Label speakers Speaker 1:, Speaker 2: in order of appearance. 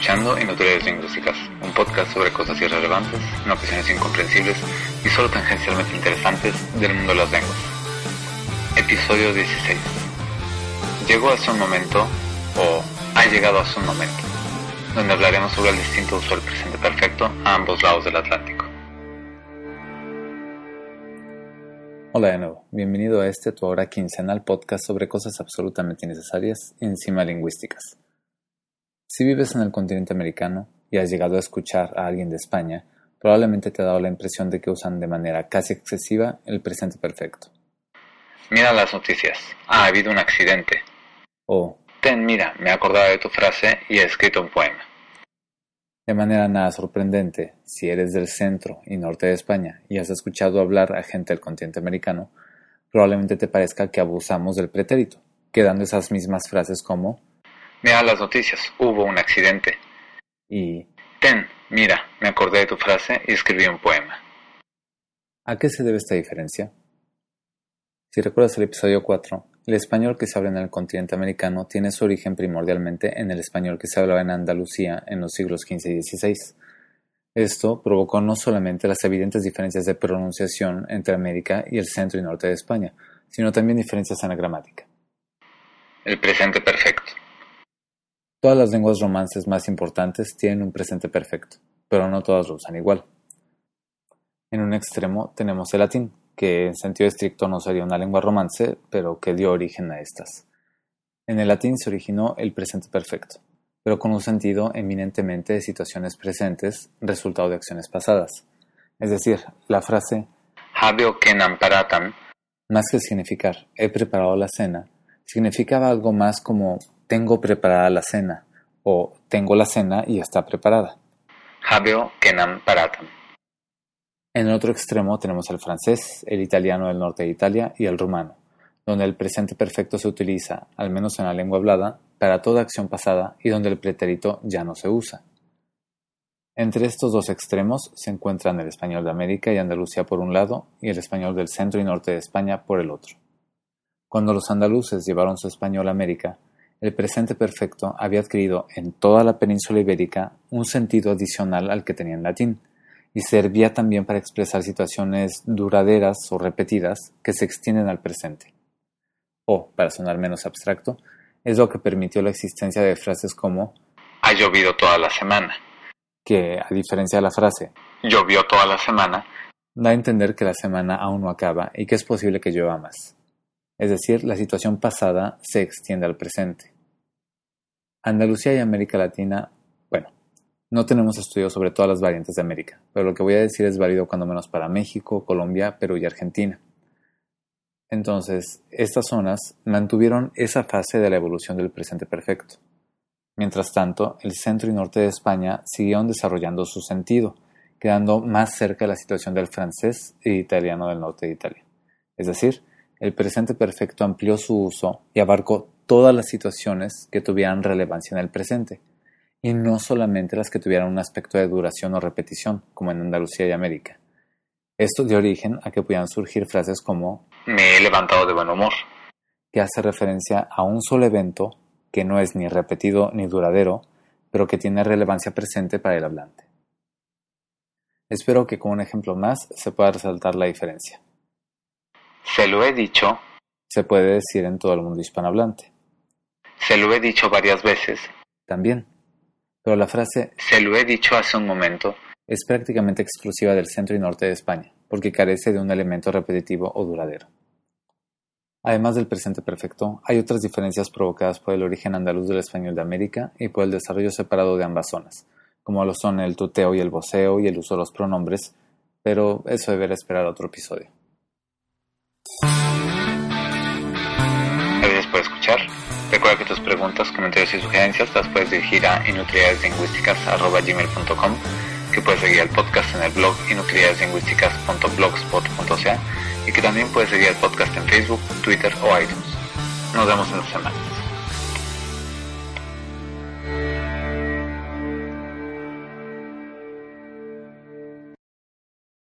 Speaker 1: escuchando Inutilidades Lingüísticas, un podcast sobre cosas irrelevantes, en ocasiones incomprensibles y solo tangencialmente interesantes del mundo de las lenguas. Episodio 16. Llegó hace un momento, o ha llegado hace un momento, donde hablaremos sobre el distinto uso del presente perfecto a ambos lados del Atlántico.
Speaker 2: Hola de nuevo, bienvenido a este tu hora quincenal podcast sobre cosas absolutamente innecesarias encima lingüísticas. Si vives en el continente americano y has llegado a escuchar a alguien de España, probablemente te ha dado la impresión de que usan de manera casi excesiva el presente perfecto.
Speaker 1: Mira las noticias. Ha habido un accidente.
Speaker 2: O,
Speaker 1: Ten, mira, me he acordado de tu frase y he escrito un poema.
Speaker 2: de manera nada sorprendente, si eres del centro y norte de España y has escuchado hablar a gente del continente americano, probablemente te parezca que abusamos del pretérito, quedando esas mismas frases como
Speaker 1: Mira las noticias. Hubo un accidente.
Speaker 2: y
Speaker 1: Ten, mira, me acordé de tu frase y escribí un poema.
Speaker 2: ¿A qué se debe esta diferencia? Si recuerdas el episodio 4, el español que se habla en el continente americano tiene su origen primordialmente en el español que se hablaba en Andalucía en los siglos XV y XVI. Esto provocó no solamente las evidentes diferencias de pronunciación entre América y el centro y norte de España, sino también diferencias en la gramática.
Speaker 1: El presente perfecto.
Speaker 2: Todas las lenguas romances más importantes tienen un presente perfecto, pero no todas lo usan igual. En un extremo tenemos el latín, que en sentido estricto no sería una lengua romance, pero que dio origen a estas. En el latín se originó el presente perfecto, pero con un sentido eminentemente de situaciones presentes, resultado de acciones pasadas. Es decir, la frase,
Speaker 1: Habeo kenam paratam.
Speaker 2: más que significar he preparado la cena, significaba algo más como tengo preparada la cena o tengo la cena y está preparada.
Speaker 1: Habeo kenam paratam.
Speaker 2: En el otro extremo tenemos el francés, el italiano del norte de Italia y el rumano, donde el presente perfecto se utiliza, al menos en la lengua hablada, para toda acción pasada y donde el pretérito ya no se usa. Entre estos dos extremos se encuentran el español de América y Andalucía por un lado y el español del centro y norte de España por el otro. Cuando los andaluces llevaron su español a América, el presente perfecto había adquirido en toda la península ibérica un sentido adicional al que tenía en latín, y servía también para expresar situaciones duraderas o repetidas que se extienden al presente. O, para sonar menos abstracto, es lo que permitió la existencia de frases como
Speaker 1: Ha llovido toda la semana.
Speaker 2: que, a diferencia de la frase,
Speaker 1: Llovió toda la semana.
Speaker 2: da a entender que la semana aún no acaba y que es posible que llueva más. Es decir, la situación pasada se extiende al presente. Andalucía y América Latina, bueno, no tenemos estudios sobre todas las variantes de América, pero lo que voy a decir es válido cuando menos para México, Colombia, Perú y Argentina. Entonces, estas zonas mantuvieron esa fase de la evolución del presente perfecto. Mientras tanto, el centro y norte de España siguieron desarrollando su sentido, quedando más cerca de la situación del francés e italiano del norte de Italia. Es decir, el presente perfecto amplió su uso y abarcó todas las situaciones que tuvieran relevancia en el presente, y no solamente las que tuvieran un aspecto de duración o repetición, como en Andalucía y América. Esto dio origen a que pudieran surgir frases como
Speaker 1: Me he levantado de buen humor.
Speaker 2: que hace referencia a un solo evento que no es ni repetido ni duradero, pero que tiene relevancia presente para el hablante. Espero que con un ejemplo más se pueda resaltar la diferencia.
Speaker 1: Se lo he dicho.
Speaker 2: Se puede decir en todo el mundo hispanohablante,
Speaker 1: Se lo he dicho varias veces.
Speaker 2: también, pero la frase
Speaker 1: Se lo he dicho hace un momento.
Speaker 2: es prácticamente exclusiva del centro y norte de España, porque carece de un elemento repetitivo o duradero. Además del presente perfecto, hay otras diferencias provocadas por el origen andaluz del español de América y por el desarrollo separado de ambas zonas, como lo son el tuteo y el voceo y el uso de los pronombres, pero eso deberá esperar otro episodio.
Speaker 1: Recuerda que tus preguntas, comentarios y sugerencias las puedes dirigir a inutilidadeslinguísticas.com que puedes seguir el podcast en el blog inutilidadeslinguísticas.blogspot.ca y que también puedes seguir el podcast en Facebook, Twitter o iTunes. Nos vemos en la semana.